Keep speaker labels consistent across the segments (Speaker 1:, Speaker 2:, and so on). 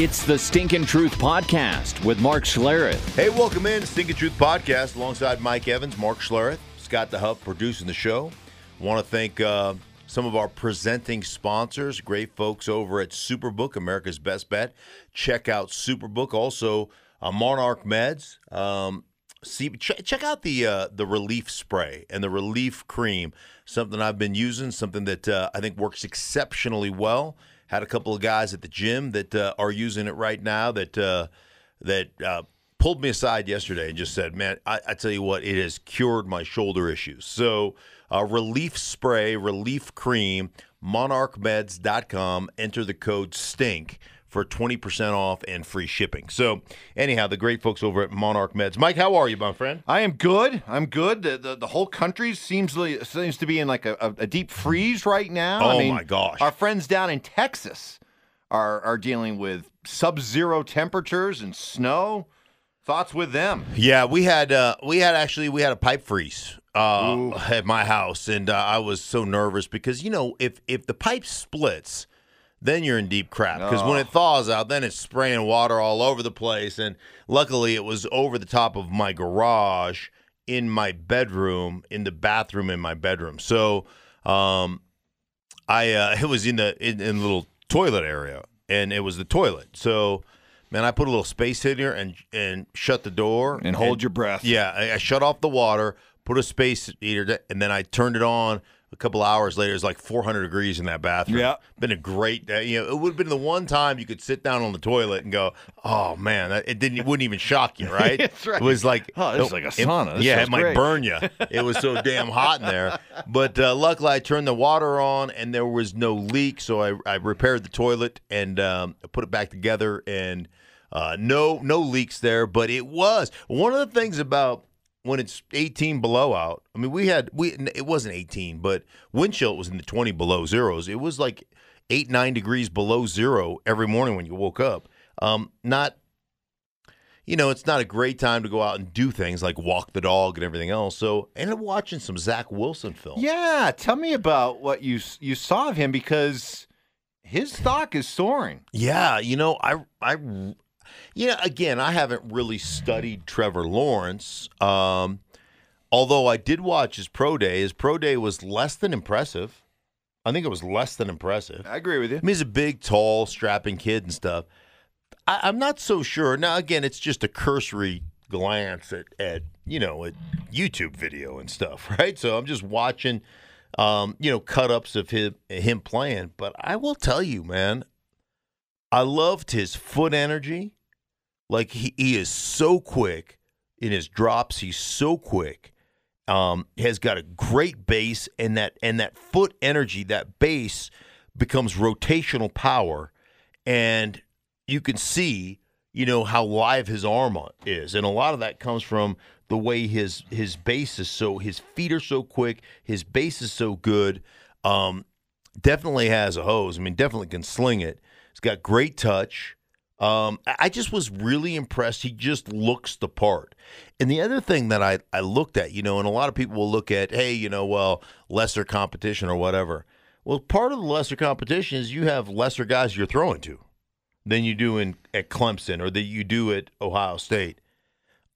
Speaker 1: It's the Stinkin' Truth Podcast with Mark Schlereth.
Speaker 2: Hey, welcome in to Stinking Truth Podcast alongside Mike Evans, Mark Schlereth, Scott the Huff producing the show. Want to thank uh, some of our presenting sponsors, great folks over at Superbook, America's Best Bet. Check out Superbook. Also, uh, Monarch Meds. Um, see, ch- check out the uh, the relief spray and the relief cream. Something I've been using. Something that uh, I think works exceptionally well. Had a couple of guys at the gym that uh, are using it right now. That uh, that uh, pulled me aside yesterday and just said, "Man, I, I tell you what, it has cured my shoulder issues." So, uh, relief spray, relief cream, monarchmeds.com. Enter the code STINK for 20% off and free shipping. So, anyhow, the great folks over at Monarch Meds. Mike, how are you, my friend?
Speaker 3: I am good. I'm good. The, the, the whole country seems seems to be in like a, a, deep freeze right now. I
Speaker 2: Oh,
Speaker 3: mean,
Speaker 2: my gosh.
Speaker 3: Our friends down in Texas are are dealing with sub-zero temperatures and snow. Thoughts with them?
Speaker 2: Yeah, we had uh, we had actually we had a pipe freeze uh, at my house, and uh, I was so nervous because you know if if the pipe splits, then you're in deep crap because when it thaws out, then it's spraying water all over the place. And luckily, it was over the top of my garage in my bedroom, in the bathroom in my bedroom. So, um, I uh, it was in the in, in the little toilet area, and it was the toilet. So, man, I put a little space heater and and shut the door
Speaker 3: And hold your breath.
Speaker 2: Yeah, I, I shut off the water, put a space heater, and then I turned it on. A couple hours later, it's like 400 degrees in that bathroom.
Speaker 3: Yeah.
Speaker 2: been a great day. You know, it would have been the one time you could sit down on the toilet and go, "Oh man," that, it didn't. It wouldn't even shock you, right?
Speaker 3: That's right.
Speaker 2: It was like,
Speaker 3: Oh, this is like a sauna. This
Speaker 2: yeah, it might
Speaker 3: great.
Speaker 2: burn you. It was so damn hot in there. But uh, luckily, I turned the water on and there was no leak, so I, I repaired the toilet and um, put it back together, and uh, no no leaks there. But it was one of the things about when it's 18 below out. I mean, we had we it wasn't 18, but wind chill was in the 20 below zeros. It was like eight nine degrees below zero every morning when you woke up. Um, not you know, it's not a great time to go out and do things like walk the dog and everything else. So I ended up watching some Zach Wilson film.
Speaker 3: Yeah, tell me about what you you saw of him because his stock is soaring.
Speaker 2: Yeah, you know, I I you know, again, I haven't really studied Trevor Lawrence. Um although I did watch his pro day. His pro day was less than impressive. I think it was less than impressive.
Speaker 3: I agree with you.
Speaker 2: I mean, he's a big, tall, strapping kid and stuff. I, I'm not so sure. Now, again, it's just a cursory glance at, at you know, at YouTube video and stuff, right? So I'm just watching, um, you know, cut ups of him him playing. But I will tell you, man, I loved his foot energy. Like he, he is so quick in his drops. He's so quick. Um, has got a great base and that and that foot energy, that base becomes rotational power, and you can see, you know, how live his arm is, and a lot of that comes from the way his his base is so his feet are so quick, his base is so good. Um, definitely has a hose. I mean, definitely can sling it. He's got great touch. Um, I just was really impressed. He just looks the part. And the other thing that I, I looked at, you know, and a lot of people will look at, hey, you know, well, lesser competition or whatever. Well, part of the lesser competition is you have lesser guys you're throwing to than you do in at Clemson or that you do at Ohio State.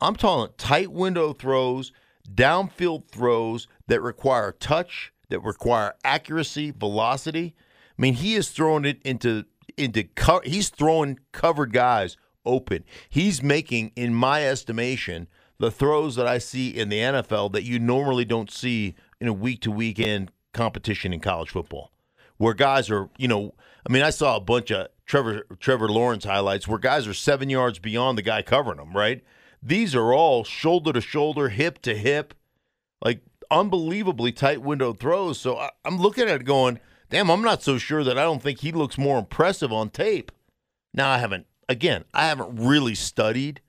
Speaker 2: I'm talking tight window throws, downfield throws that require touch, that require accuracy, velocity. I mean, he is throwing it into into co- he's throwing covered guys open. He's making, in my estimation, the throws that I see in the NFL that you normally don't see in a week to weekend competition in college football, where guys are, you know, I mean, I saw a bunch of Trevor Trevor Lawrence highlights where guys are seven yards beyond the guy covering them. Right? These are all shoulder to shoulder, hip to hip, like unbelievably tight window throws. So I, I'm looking at it going, damn, I'm not so sure that I don't think he looks more impressive on tape. Now I haven't, again, I haven't really studied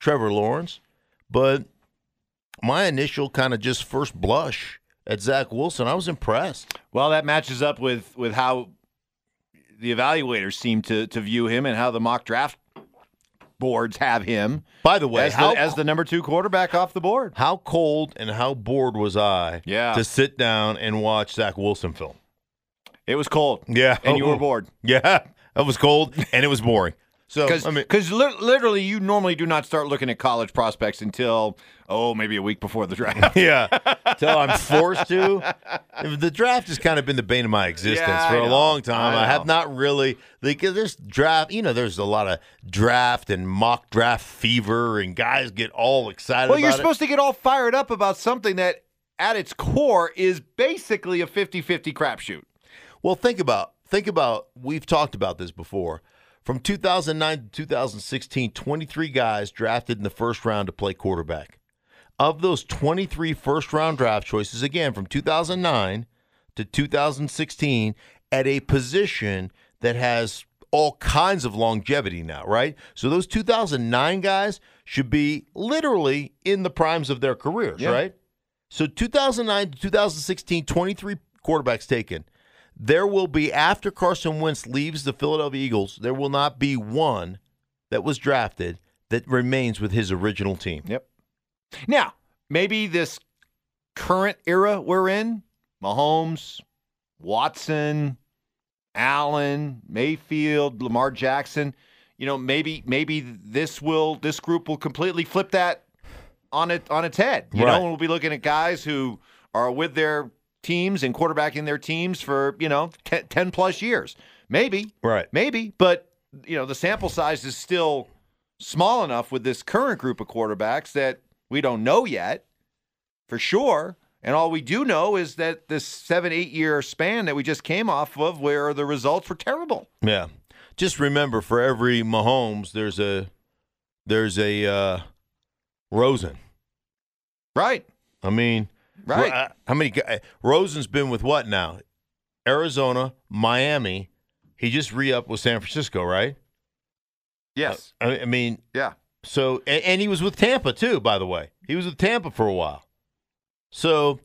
Speaker 2: Trevor Lawrence, but my initial kind of just first blush at Zach Wilson, I was impressed.
Speaker 3: Well, that matches up with with how the evaluators seem to to view him and how the mock draft boards have him
Speaker 2: By the way,
Speaker 3: as,
Speaker 2: how,
Speaker 3: the, as the number two quarterback off the board.
Speaker 2: how cold and how bored was I
Speaker 3: Yeah.
Speaker 2: to sit down and watch Zach Wilson film?
Speaker 3: It was cold.
Speaker 2: Yeah.
Speaker 3: And you were oh. bored.
Speaker 2: Yeah, It was cold and it was boring. So
Speaker 3: Because
Speaker 2: I mean,
Speaker 3: li- literally, you normally do not start looking at college prospects until oh maybe a week before the draft.
Speaker 2: yeah, till I'm forced to. The draft has kind of been the bane of my existence
Speaker 3: Yeah,
Speaker 2: for a
Speaker 3: know.
Speaker 2: long time.
Speaker 3: I
Speaker 2: I, have not really like uh, there's draft. You know, there's a lot of draft and mock draft fever, and guys get all excited.
Speaker 3: well, you're
Speaker 2: about it.
Speaker 3: supposed to get all fired up about something that, at its core, is basically a 50-50 crapshoot.
Speaker 2: Well, think about think about we've talked about this before. From 2009 to 2016, 23 guys drafted in the first round to play quarterback. Of those 23 first round draft choices, again from 2009 to 2016, at a position that has all kinds of longevity now, right? So those 2009 guys should be literally in the primes of their careers,
Speaker 3: Yeah.
Speaker 2: right? So 2009 to 2016, 23 quarterbacks taken. There will be, after Carson Wentz leaves the Philadelphia Eagles, there will not be one that was drafted that remains with his original team.
Speaker 3: Yep. Now, maybe this current era we're in, Mahomes, Watson, Allen, Mayfield, Lamar Jackson, you know, maybe maybe this will this group will completely flip that on it on its head. You
Speaker 2: Right.
Speaker 3: know, we'll be looking at guys who are with their teams and quarterbacking their teams for, you know, 10, 10 plus years. Maybe.
Speaker 2: Right.
Speaker 3: Maybe, but you know, the sample size is still small enough with this current group of quarterbacks that we don't know yet for sure. And all we do know is that this seven, eight year span that we just came off of where the results were terrible.
Speaker 2: Yeah. Just remember, for every Mahomes, there's a there's a uh, Rosen.
Speaker 3: Right.
Speaker 2: I mean,
Speaker 3: Right.
Speaker 2: Uh, how many guys? Rosen's been with what now? Arizona, Miami. He just re upped with San Francisco, right?
Speaker 3: yes.
Speaker 2: I, I mean,
Speaker 3: Yeah.
Speaker 2: So, and, and he was with Tampa too, by the way. He was with Tampa for a while. So,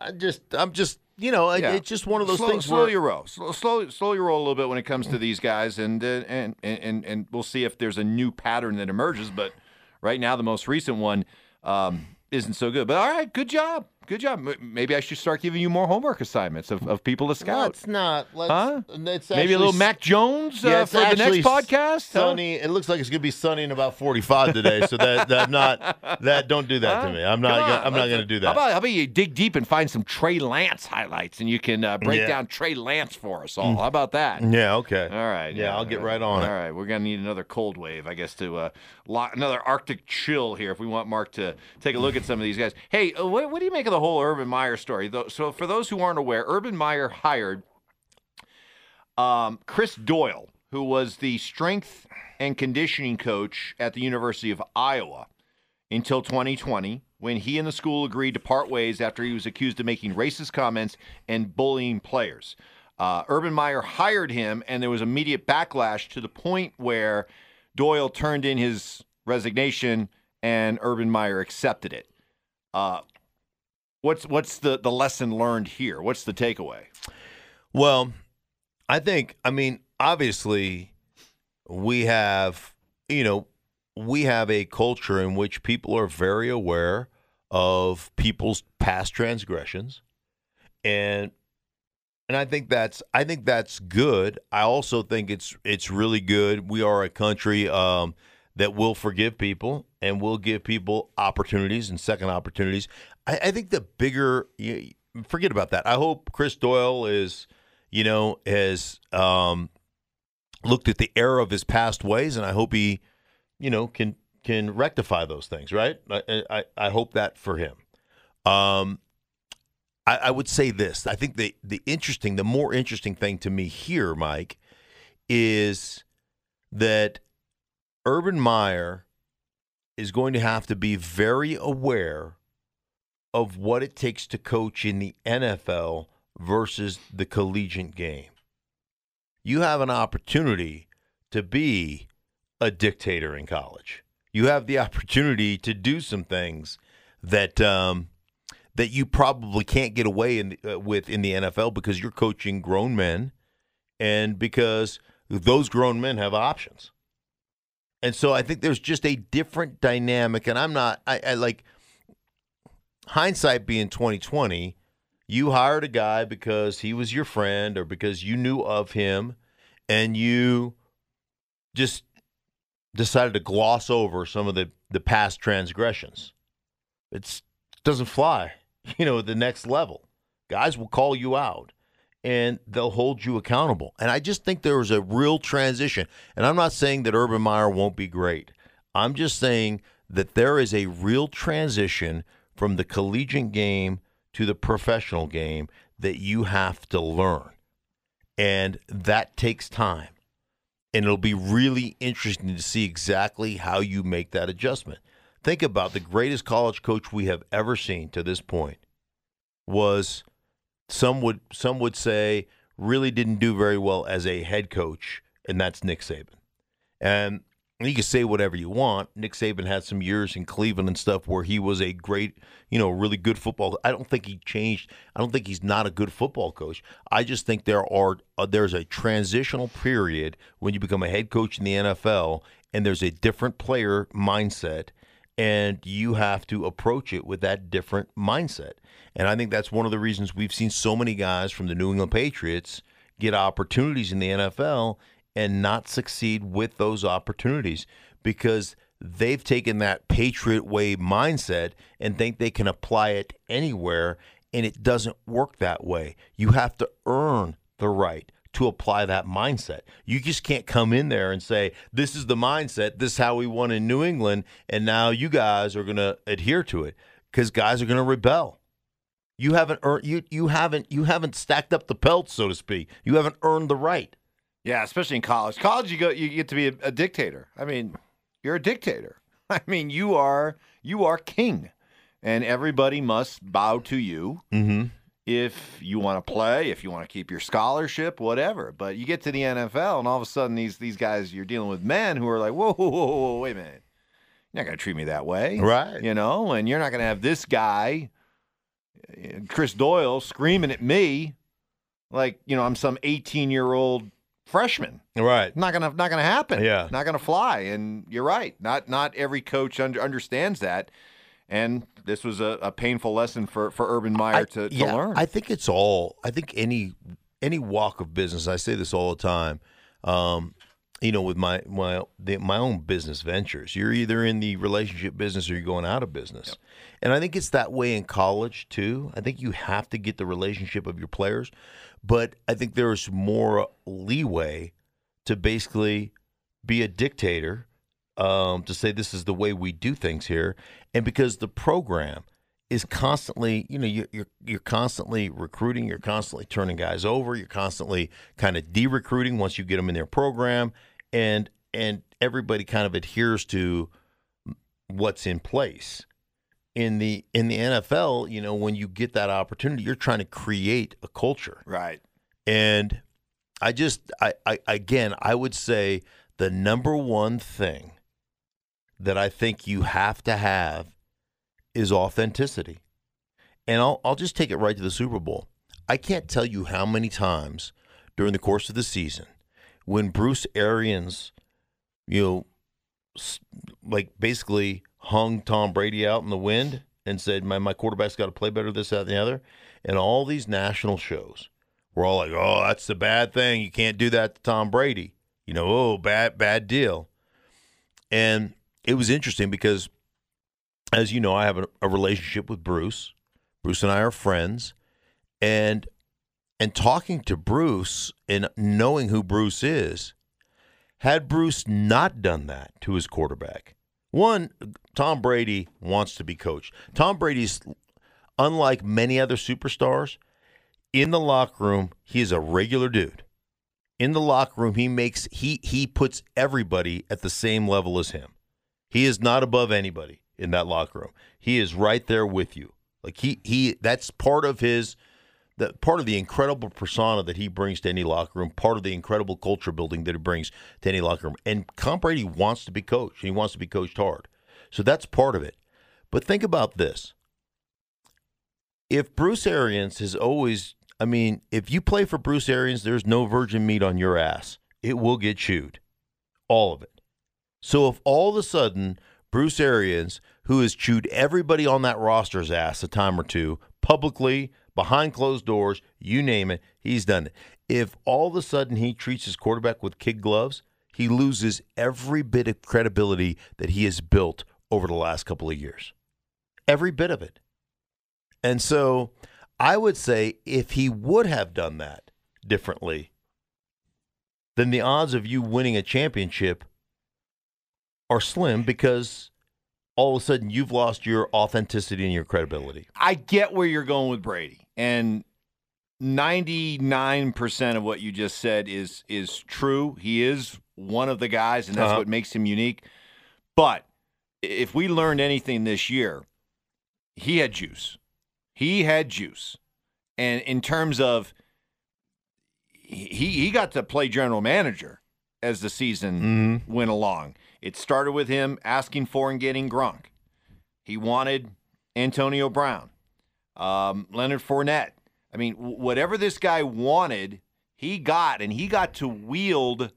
Speaker 2: I just, I'm just, you know,
Speaker 3: Yeah.
Speaker 2: it's just one of those
Speaker 3: slow,
Speaker 2: things
Speaker 3: slow
Speaker 2: where
Speaker 3: your roll. Slow, slow, slow your roll a little bit when it comes to these guys, and, uh, and and and and we'll see if there's a new pattern that emerges. But right now, the most recent one um, isn't so good. But all right, good job, good job. Maybe I should start giving you more homework assignments of, of people to scout.
Speaker 2: Let's not. Let's,
Speaker 3: Huh?
Speaker 2: It's
Speaker 3: Maybe a little Mac Jones
Speaker 2: Yeah,
Speaker 3: uh, for the next podcast. huh?
Speaker 2: Sunny. It looks like it's gonna be sunny and about 45 today. So that that not that don't do that to me. I'm not. Gonna, I'm not gonna do
Speaker 3: How
Speaker 2: that.
Speaker 3: about, how about you dig deep and find some Trey Lance highlights, and you can uh, break
Speaker 2: Yeah.
Speaker 3: down Trey Lance for us all. How about that?
Speaker 2: yeah. Okay.
Speaker 3: All right.
Speaker 2: Yeah, I'll get right on
Speaker 3: All
Speaker 2: it.
Speaker 3: All right. we're gonna need another cold wave, I guess, to uh, lock, another Arctic chill here if we want Mark to take a look at some of these guys. Hey, uh, what, what do you make of the whole Urban Meyer story? So, for those who aren't aware, Urban Meyer hired um, Chris Doyle, who was the strength and conditioning coach at the University of Iowa until 2020, when he and the school agreed to part ways after he was accused of making racist comments and bullying players. Uh, Urban Meyer hired him, and there was immediate backlash to the point where Doyle turned in his resignation, and Urban Meyer accepted it. Uh, what's what's the the lesson learned here? What's the takeaway?
Speaker 2: Well, I think, I mean, obviously, we have, you know, we have a culture in which people are very aware of people's past transgressions. And and I think that's I think that's good. I also think it's it's really good. We are a country um, that will forgive people and will give people opportunities and second opportunities. I, I think the bigger you, forget about that. I hope Chris Doyle is, you know, has um, looked at the error of his past ways, and I hope he, you know, can can rectify those things. Right? I I, I hope that for him. Um, I, I would say this. I think the the interesting, the more interesting thing to me here, Mike, is that Urban Meyer is going to have to be very aware of what it takes to coach in the NFL versus the collegiate game. You have an opportunity to be a dictator in college. You have the opportunity to do some things that um, that you probably can't get away in, uh, with in the NFL because you're coaching grown men, and because those grown men have options. And so I think there's just a different dynamic, and I'm not. I, I like hindsight being 2020. You hired a guy because he was your friend or because you knew of him, and you just decided to gloss over some of the, the past transgressions. It doesn't fly, you know, at the next level. Guys will call you out and they'll hold you accountable. And I just think there was a real transition. And I'm not saying that Urban Meyer won't be great. I'm just saying that there is a real transition from the collegiate game to the professional game that you have to learn. And that takes time. And it'll be really interesting to see exactly how you make that adjustment. Think about the greatest college coach we have ever seen to this point was some would some would say really didn't do very well as a head coach, and that's Nick Saban. And you can say whatever you want. Nick Saban had some years in Cleveland and stuff where he was a great, you know, really good football. I don't think he changed. I don't think he's not a good football coach. I just think there are uh, there's a transitional period when you become a head coach in the NFL, and there's a different player mindset, and you have to approach it with that different mindset. And I think that's one of the reasons we've seen so many guys from the New England Patriots get opportunities in the NFL and not succeed with those opportunities because they've taken that Patriot way mindset and think they can apply it anywhere. And it doesn't work that way. You have to earn the right to apply that mindset. You just can't come in there and say, This is the mindset, this is how we won in New England, and now you guys are going to adhere to it because guys are going to rebel. You haven't earned you you haven't you haven't stacked up the pelt, so to speak. You haven't earned the right.
Speaker 3: Yeah, especially in college. College, you go, you get to be a, a dictator. I mean, you're a dictator. I mean, you are you are king, and everybody must bow to you.
Speaker 2: Mm-hmm.
Speaker 3: If you want to play, if you want to keep your scholarship, whatever. But you get to the NFL, and all of a sudden, these these guys, you're dealing with men who are like, whoa, whoa, whoa, whoa wait a minute, you're not going to treat me that way,
Speaker 2: right?
Speaker 3: You know, and you're not going to have this guy Chris Doyle screaming at me like, you know, I'm some 18 year old freshman.
Speaker 2: Right.
Speaker 3: Not gonna not gonna happen.
Speaker 2: Yeah.
Speaker 3: Not gonna fly. And you're right. Not not every coach under, understands that. And this was a, a, painful lesson for, for Urban Meyer
Speaker 2: I,
Speaker 3: to, to
Speaker 2: yeah,
Speaker 3: learn.
Speaker 2: I think it's all I think any any walk of business, I say this all the time. Um, you know, with my my the, my own business ventures, you're either in the relationship business or you're going out of business. Yep. And I think it's that way in college too. I think you have to get the relationship of your players, but I think there's more leeway to basically be a dictator, um, to say this is the way we do things here, and because the program is constantly, you know, you're, you're you're constantly recruiting, you're constantly turning guys over, you're constantly kind of de-recruiting once you get them in their program, and and everybody kind of adheres to what's in place in the in the NFL, you know, when you get that opportunity, you're trying to create a culture.
Speaker 3: Right.
Speaker 2: And I just I, I again I would say the number one thing that I think you have to have is authenticity. And I'll I'll just take it right to the Super Bowl. I can't tell you how many times during the course of the season when Bruce Arians, you know, like basically hung Tom Brady out in the wind and said, "My my quarterback's got to play better, this, that, and the other." And all these national shows were all like, "Oh, that's the bad thing. You can't do that to Tom Brady." You know, oh, bad bad deal. And it was interesting because, as you know, I have a, a relationship with Bruce. Bruce and I are friends, and and talking to Bruce and knowing who Bruce is, had Bruce not done that to his quarterback, one, Tom Brady wants to be coached. Tom Brady's, unlike many other superstars, in the locker room, he is a regular dude. In the locker room, he makes he he puts everybody at the same level as him. He is not above anybody in that locker room. He is right there with you. Like he he that's part of his the part of the incredible persona that he brings to any locker room, part of the incredible culture building that he brings to any locker room. And Tom Brady wants to be coached. He wants to be coached hard. So that's part of it. But think about this. If Bruce Arians has always, I mean, if you play for Bruce Arians, there's no virgin meat on your ass. It will get chewed. All of it. So if all of a sudden Bruce Arians, who has chewed everybody on that roster's ass a time or two, publicly, behind closed doors, you name it, he's done it. If all of a sudden he treats his quarterback with kid gloves, he loses every bit of credibility that he has built over the last couple of years. Every bit of it. And so I would say if he would have done that differently, then the odds of you winning a championship are slim because all of a sudden you've lost your authenticity and your credibility.
Speaker 3: I get where you're going with Brady, and 99% of what you just said is is true. He is one of the guys, and that's
Speaker 2: Uh-huh.
Speaker 3: what makes him unique. But if we learned anything this year, he had juice. He had juice, and in terms of he he got to play general manager as the season went along. It started with him asking for and getting Gronk. He wanted Antonio Brown, um, Leonard Fournette. I mean, whatever this guy wanted, he got, and he got to wield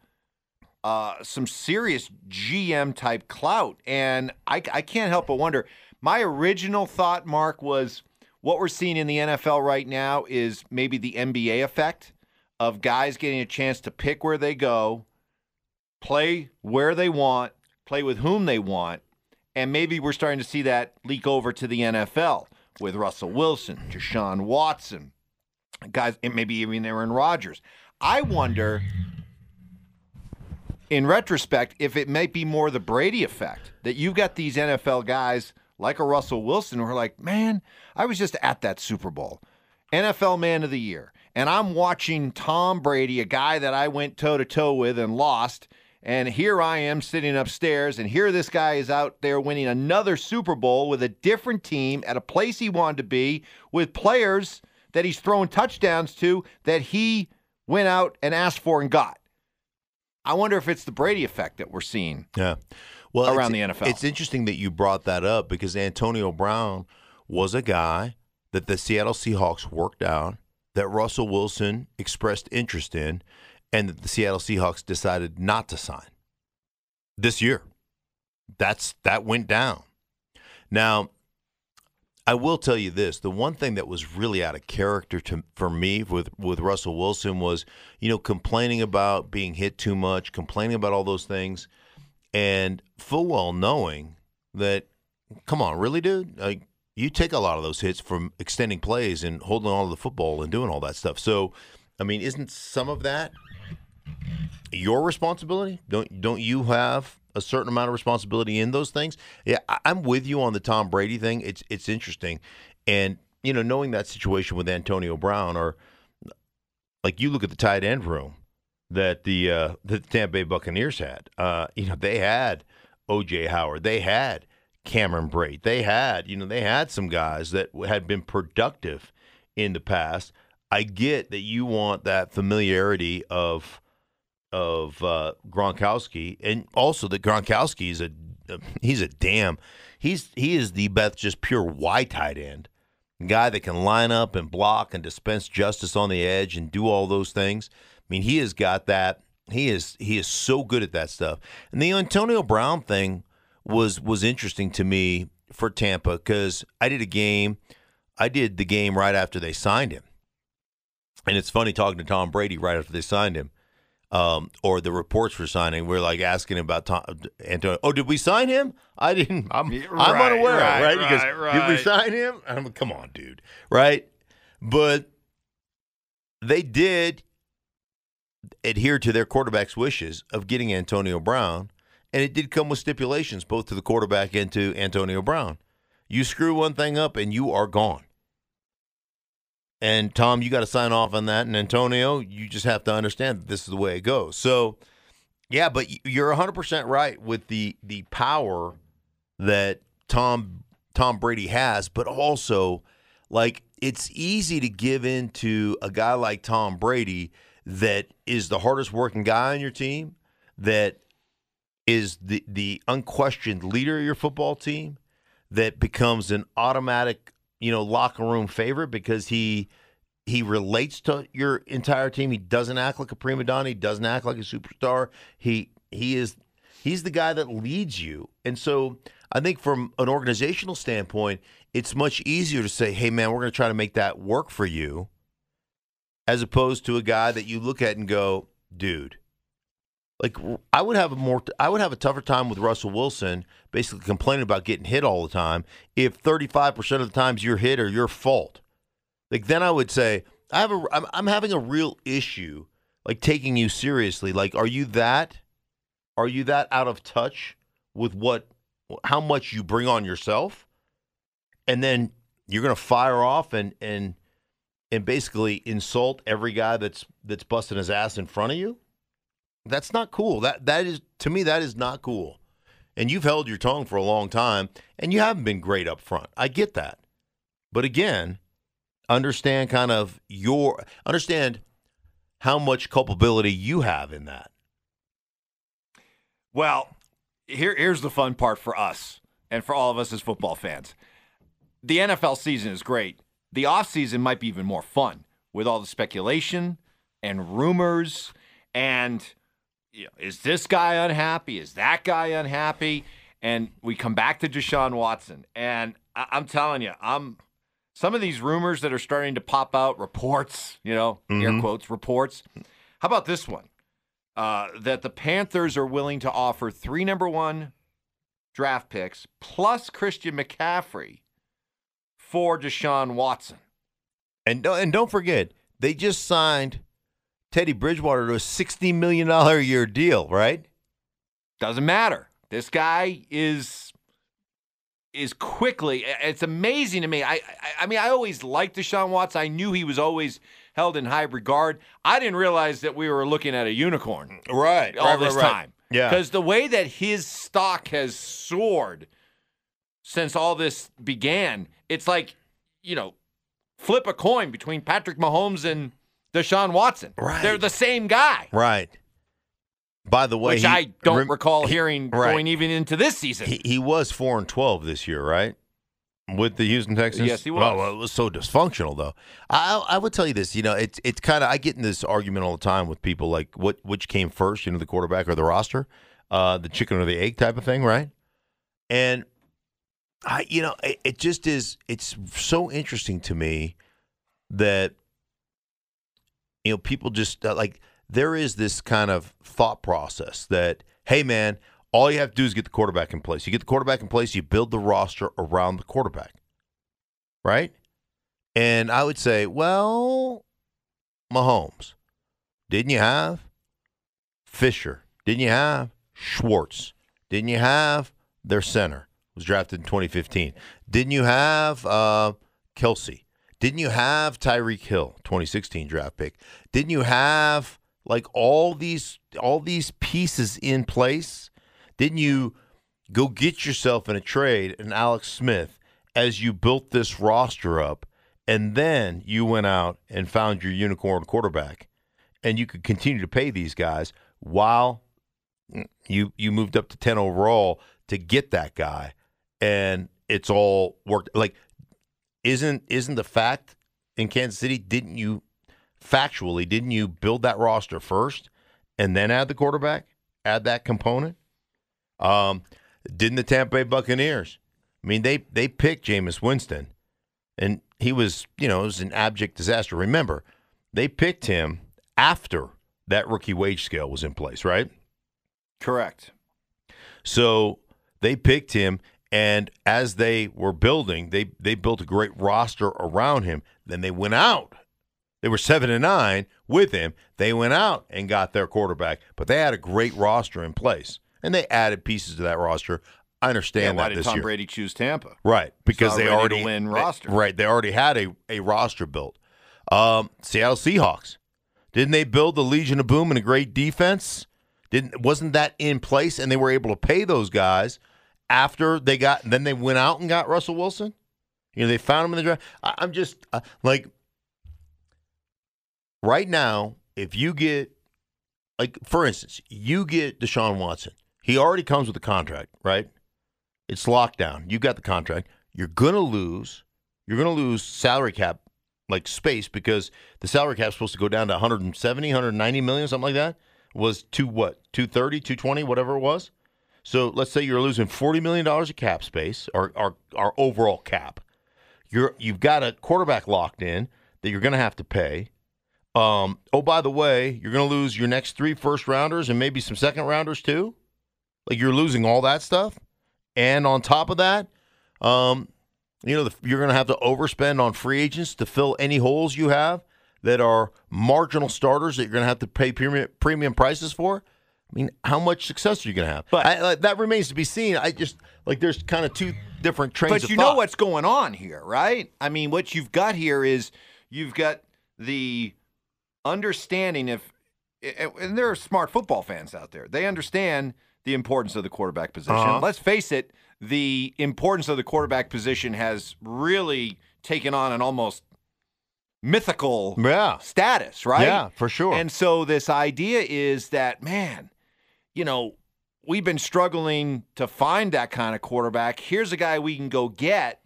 Speaker 3: uh, some serious GM type clout. And I, I can't help but wonder. My original thought, Mark, was what we're seeing in the NFL right now is maybe the NBA effect of guys getting a chance to pick where they go, play where they want, play with whom they want, and maybe we're starting to see that leak over to the NFL with Russell Wilson, Deshaun Watson, guys, and maybe even Aaron Rodgers. I wonder, in retrospect, if it might be more the Brady effect that you've got these NFL guys like a Russell Wilson who are like, man, I was just at that Super Bowl, NFL Man of the Year, and I'm watching Tom Brady, a guy that I went toe to toe with and lost. And here I am sitting upstairs, and here this guy is out there winning another Super Bowl with a different team at a place he wanted to be with players that he's thrown touchdowns to that he went out and asked for and got. I wonder if it's the Brady effect that we're seeing.
Speaker 2: Yeah. Well,
Speaker 3: Around the NFL.
Speaker 2: It's interesting that you brought that up because Antonio Brown was a guy that the Seattle Seahawks worked out, that Russell Wilson expressed interest in, and that the Seattle Seahawks decided not to sign this year. That's that went down. Now, I will tell you this: the one thing that was really out of character to for me with with Russell Wilson was, you know, complaining about being hit too much, complaining about all those things, and full well knowing that, come on, really, dude, like you take a lot of those hits from extending plays and holding on to the football and doing all that stuff. So, I mean, isn't some of that your responsibility? Don't don't you have a certain amount of responsibility in those things? Yeah, I'm with you on the Tom Brady thing. It's it's interesting, and you know, knowing that situation with Antonio Brown, or like you look at the tight end room that the uh, that the Tampa Bay Buccaneers had. Uh, you know, they had O.J. Howard, they had Cameron Brate, they had you know they had some guys that had been productive in the past. I get that you want that familiarity of of uh, Gronkowski, and also that Gronkowski is a he's a damn he's he is the best just pure wide tight end guy that can line up and block and dispense justice on the edge and do all those things. I mean, he has got that. He is he is so good at that stuff. And the Antonio Brown thing was was interesting to me for Tampa because I did a game. I did the game right after they signed him, and it's funny talking to Tom Brady right after they signed him um, or the reports for signing. We're like asking about Tom, Antonio. Oh, did we sign him? I didn't. I'm,
Speaker 3: Yeah,
Speaker 2: I'm unaware.
Speaker 3: right,
Speaker 2: Right? Goes,
Speaker 3: right,
Speaker 2: Did we
Speaker 3: right.
Speaker 2: sign him? I'm come on, dude. Right? But they did adhere to their quarterback's wishes of getting Antonio Brown, and it did come with stipulations both to the quarterback and to Antonio Brown. You screw one thing up, and you are gone. And Tom, you got to sign off on that. And Antonio, you just have to understand that this is the way it goes. So, yeah, but you're 100% right with the the power that Tom Tom Brady has, but also like it's easy to give in to a guy like Tom Brady that is the hardest working guy on your team, that is the the unquestioned leader of your football team, that becomes an automatic, you know, locker room favorite because he he relates to your entire team. He doesn't act like a prima donna. He doesn't act like a superstar. He he is he's the guy that leads you. And so I think from an organizational standpoint, it's much easier to say, "Hey man, we're going to try to make that work for you." As opposed to a guy that you look at and go, "Dude, like I would have a more I would have a tougher time with Russell Wilson basically complaining about getting hit all the time if 35% of the times you're hit are your fault. Like then I would say I have a I'm, I'm having a real issue like taking you seriously. Like are you that are you that out of touch with what how much you bring on yourself? And then you're going to fire off and and and basically insult every guy that's that's busting his ass in front of you? That's not cool. That that is to me that is not cool. And you've held your tongue for a long time and you haven't been great up front. I get that. But again, understand kind of your understand how much culpability you have in that.
Speaker 3: Well, here here's the fun part for us and for all of us as football fans. The NFL season is great. The offseason might be even more fun with all the speculation and rumors and you know, is this guy unhappy? Is that guy unhappy? And we come back to Deshaun Watson, and I- I'm telling you, I'm some of these rumors that are starting to pop out, reports, you know, air quotes, reports. How about this one? Uh, that the Panthers are willing to offer three number one draft picks plus Christian McCaffrey for Deshaun Watson.
Speaker 2: And and don't forget, they just signed Teddy Bridgewater to a $60 million a year deal, right?
Speaker 3: Doesn't matter. This guy is is quickly. It's amazing to me. I, I I mean, I always liked Deshaun Watts. I knew he was always held in high regard. I didn't realize that we were looking at a unicorn
Speaker 2: Right.
Speaker 3: all this time.
Speaker 2: Yeah.
Speaker 3: Because the way that his stock has soared since all this began, it's like, you know, flip a coin between Patrick Mahomes and Deshaun Watson.
Speaker 2: Right.
Speaker 3: They're the same guy.
Speaker 2: Right. By the way,
Speaker 3: Which
Speaker 2: he-
Speaker 3: I don't
Speaker 2: rem-
Speaker 3: recall hearing
Speaker 2: right.
Speaker 3: going even into this season.
Speaker 2: He, he was four and twelve this year, right? With the Houston Texans.
Speaker 3: Yes, he was.
Speaker 2: Well, well, it was so dysfunctional, though. I I would tell you this. You know, it's it's kind of I get in this argument all the time with people like what which came first, you know, the quarterback or the roster, uh, the chicken or the egg type of thing, right? And I, you know, it, it just is. It's so interesting to me that you know people just uh, like there is this kind of thought process that hey man all you have to do is get the quarterback in place. You get the quarterback in place you build the roster around the quarterback right? And i would say well mahomes didn't you have fisher? Didn't you have schwartz? Didn't you have their center was drafted in 2015 didn't you have uh, Kelce didn't you have Tyreek Hill, 2016 draft pick? Didn't you have like all these all these pieces in place? Didn't you go get yourself in a trade and Alex Smith as you built this roster up and then you went out and found your unicorn quarterback and you could continue to pay these guys while you you moved up to 10 overall to get that guy and it's all worked like isn't isn't the fact in Kansas City? Didn't you factually didn't you build that roster first and then add the quarterback, add that component? Um, didn't the Tampa Bay Buccaneers? I mean, they they picked Jameis Winston, and he was you know it was an abject disaster. Remember, they picked him after that rookie wage scale was in place, right?
Speaker 3: Correct.
Speaker 2: So they picked him, and as they were building, they they built a great roster around him. Then they went out. They were seven and nine with him. They went out and got their quarterback, but they had a great roster in place, and they added pieces to that roster. I
Speaker 3: Yeah,
Speaker 2: understand
Speaker 3: why
Speaker 2: that
Speaker 3: did
Speaker 2: this
Speaker 3: Tom
Speaker 2: year,
Speaker 3: Brady choose Tampa?
Speaker 2: right? Because they already
Speaker 3: win
Speaker 2: they-
Speaker 3: roster.
Speaker 2: right? They already had a a roster built. Um, Seattle Seahawks didn't they build the Legion of Boom and a great defense? Didn't wasn't that in place? And they were able to pay those guys after they got. Then they went out and got Russell Wilson. You know, they found him in the draft. I, I'm just uh, like right now. If you get like, for instance, you get Deshaun Watson. He already comes with a contract, right? It's locked down. You got the contract. You're gonna lose. You're gonna lose salary cap like space because the salary cap's supposed to go down to 170, 190 million, something like that. Was to what? 230, 220, whatever it was. So let's say you're losing 40 million dollars of cap space or our our overall cap. You're you've got a quarterback locked in that you're going to have to pay. Um, oh, by the way, you're going to lose your next three first rounders and maybe some second rounders too. Like you're losing all that stuff, and on top of that, um, you know the, you're going to have to overspend on free agents to fill any holes you have that are marginal starters that you're going to have to pay premium, premium prices for. I mean, how much success are you going to have?
Speaker 3: But-
Speaker 2: I, like, that remains to be seen. I just like there's kind of two different trains.
Speaker 3: But you
Speaker 2: thought.
Speaker 3: know what's going on here, right? I mean, what you've got here is you've got the understanding if, and there are smart football fans out there. They understand the importance of the quarterback position.
Speaker 2: Uh-huh.
Speaker 3: Let's face it, the importance of the quarterback position has really taken on an almost mythical
Speaker 2: Yeah,
Speaker 3: status, right?
Speaker 2: yeah, for sure.
Speaker 3: And so this idea is that, man, you know, we've been struggling to find that kind of quarterback. Here's a guy we can go get.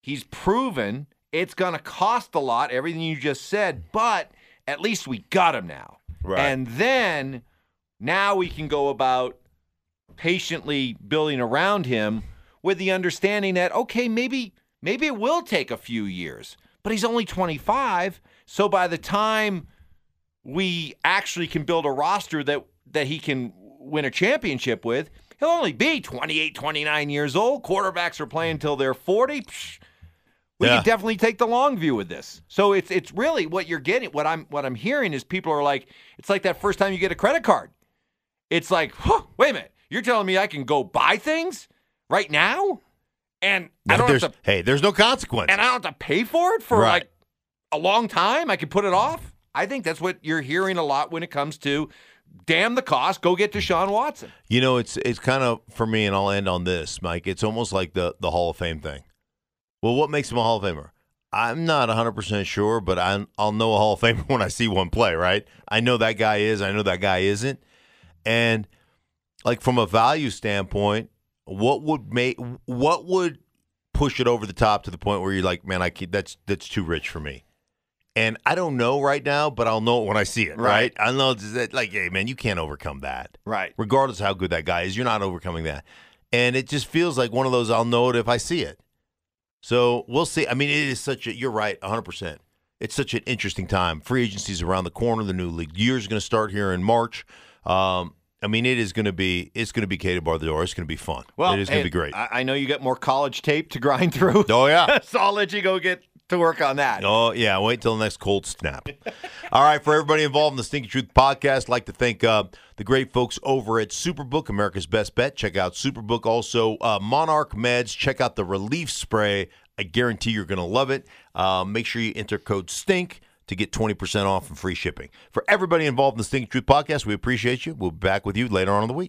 Speaker 3: He's proven it's going to cost a lot, everything you just said, but at least we got him now.
Speaker 2: Right.
Speaker 3: And then now we can go about patiently building around him with the understanding that okay, maybe maybe it will take a few years, but he's only 25, so by the time we actually can build a roster that that he can win a championship with, he'll only be 28, 29 years old. Quarterbacks are playing until they're 40. Psh, we
Speaker 2: Yeah.
Speaker 3: can definitely take the long view with this. So it's it's really what you're getting. What I'm what I'm hearing is people are like, it's like that first time you get a credit card. It's like, huh, wait a minute, you're telling me I can go buy things right now, and I don't have to,
Speaker 2: hey, there's no consequence.
Speaker 3: and I don't have to pay for it for
Speaker 2: Right.
Speaker 3: like a long time. I can put it off. I think that's what you're hearing a lot when it comes to, damn the cost, go get Deshaun Watson.
Speaker 2: You know, it's it's kind of for me, and I'll end on this, Mike. It's almost like the the Hall of Fame thing. Well, what makes him a Hall of Famer? I'm not 100 percent sure, but I I'll know a Hall of Famer when I see one play. Right? I know that guy is. I know that guy isn't. And like from a value standpoint, what would make what would push it over the top to the point where you're like, man, I that's that's too rich for me. And I don't know right now, but I'll know it when I see it. Right?
Speaker 3: Right.
Speaker 2: I know that like, hey, man, you can't overcome that
Speaker 3: Right.
Speaker 2: regardless of how good that guy is, you're not overcoming that. And it just feels like one of those I'll know it if I see it. So we'll see. I mean, it is such a, you're right, 100%. It's such an interesting time. Free agency's around the corner. The new league year is going to start here in March. Um, I mean, it is going to be, it's going to be Katie bar the door. It's going to be fun. Well, it is going to be great.
Speaker 3: I, I know you got more college tape to grind through.
Speaker 2: oh, yeah.
Speaker 3: so I'll let you go get to work on that.
Speaker 2: Oh yeah, wait till the next cold snap. All right, for everybody involved in the Stinky Truth podcast, I'd like to thank uh, the great folks over at Superbook, America's Best Bet. Check out Superbook. Also, uh, Monarch Meds. Check out the Relief Spray. I guarantee you're going to love it. Uh, make sure you enter code STINK to get 20% off and free shipping. For everybody involved in the Stinky Truth podcast, we appreciate you. We'll be back with you later on in the week.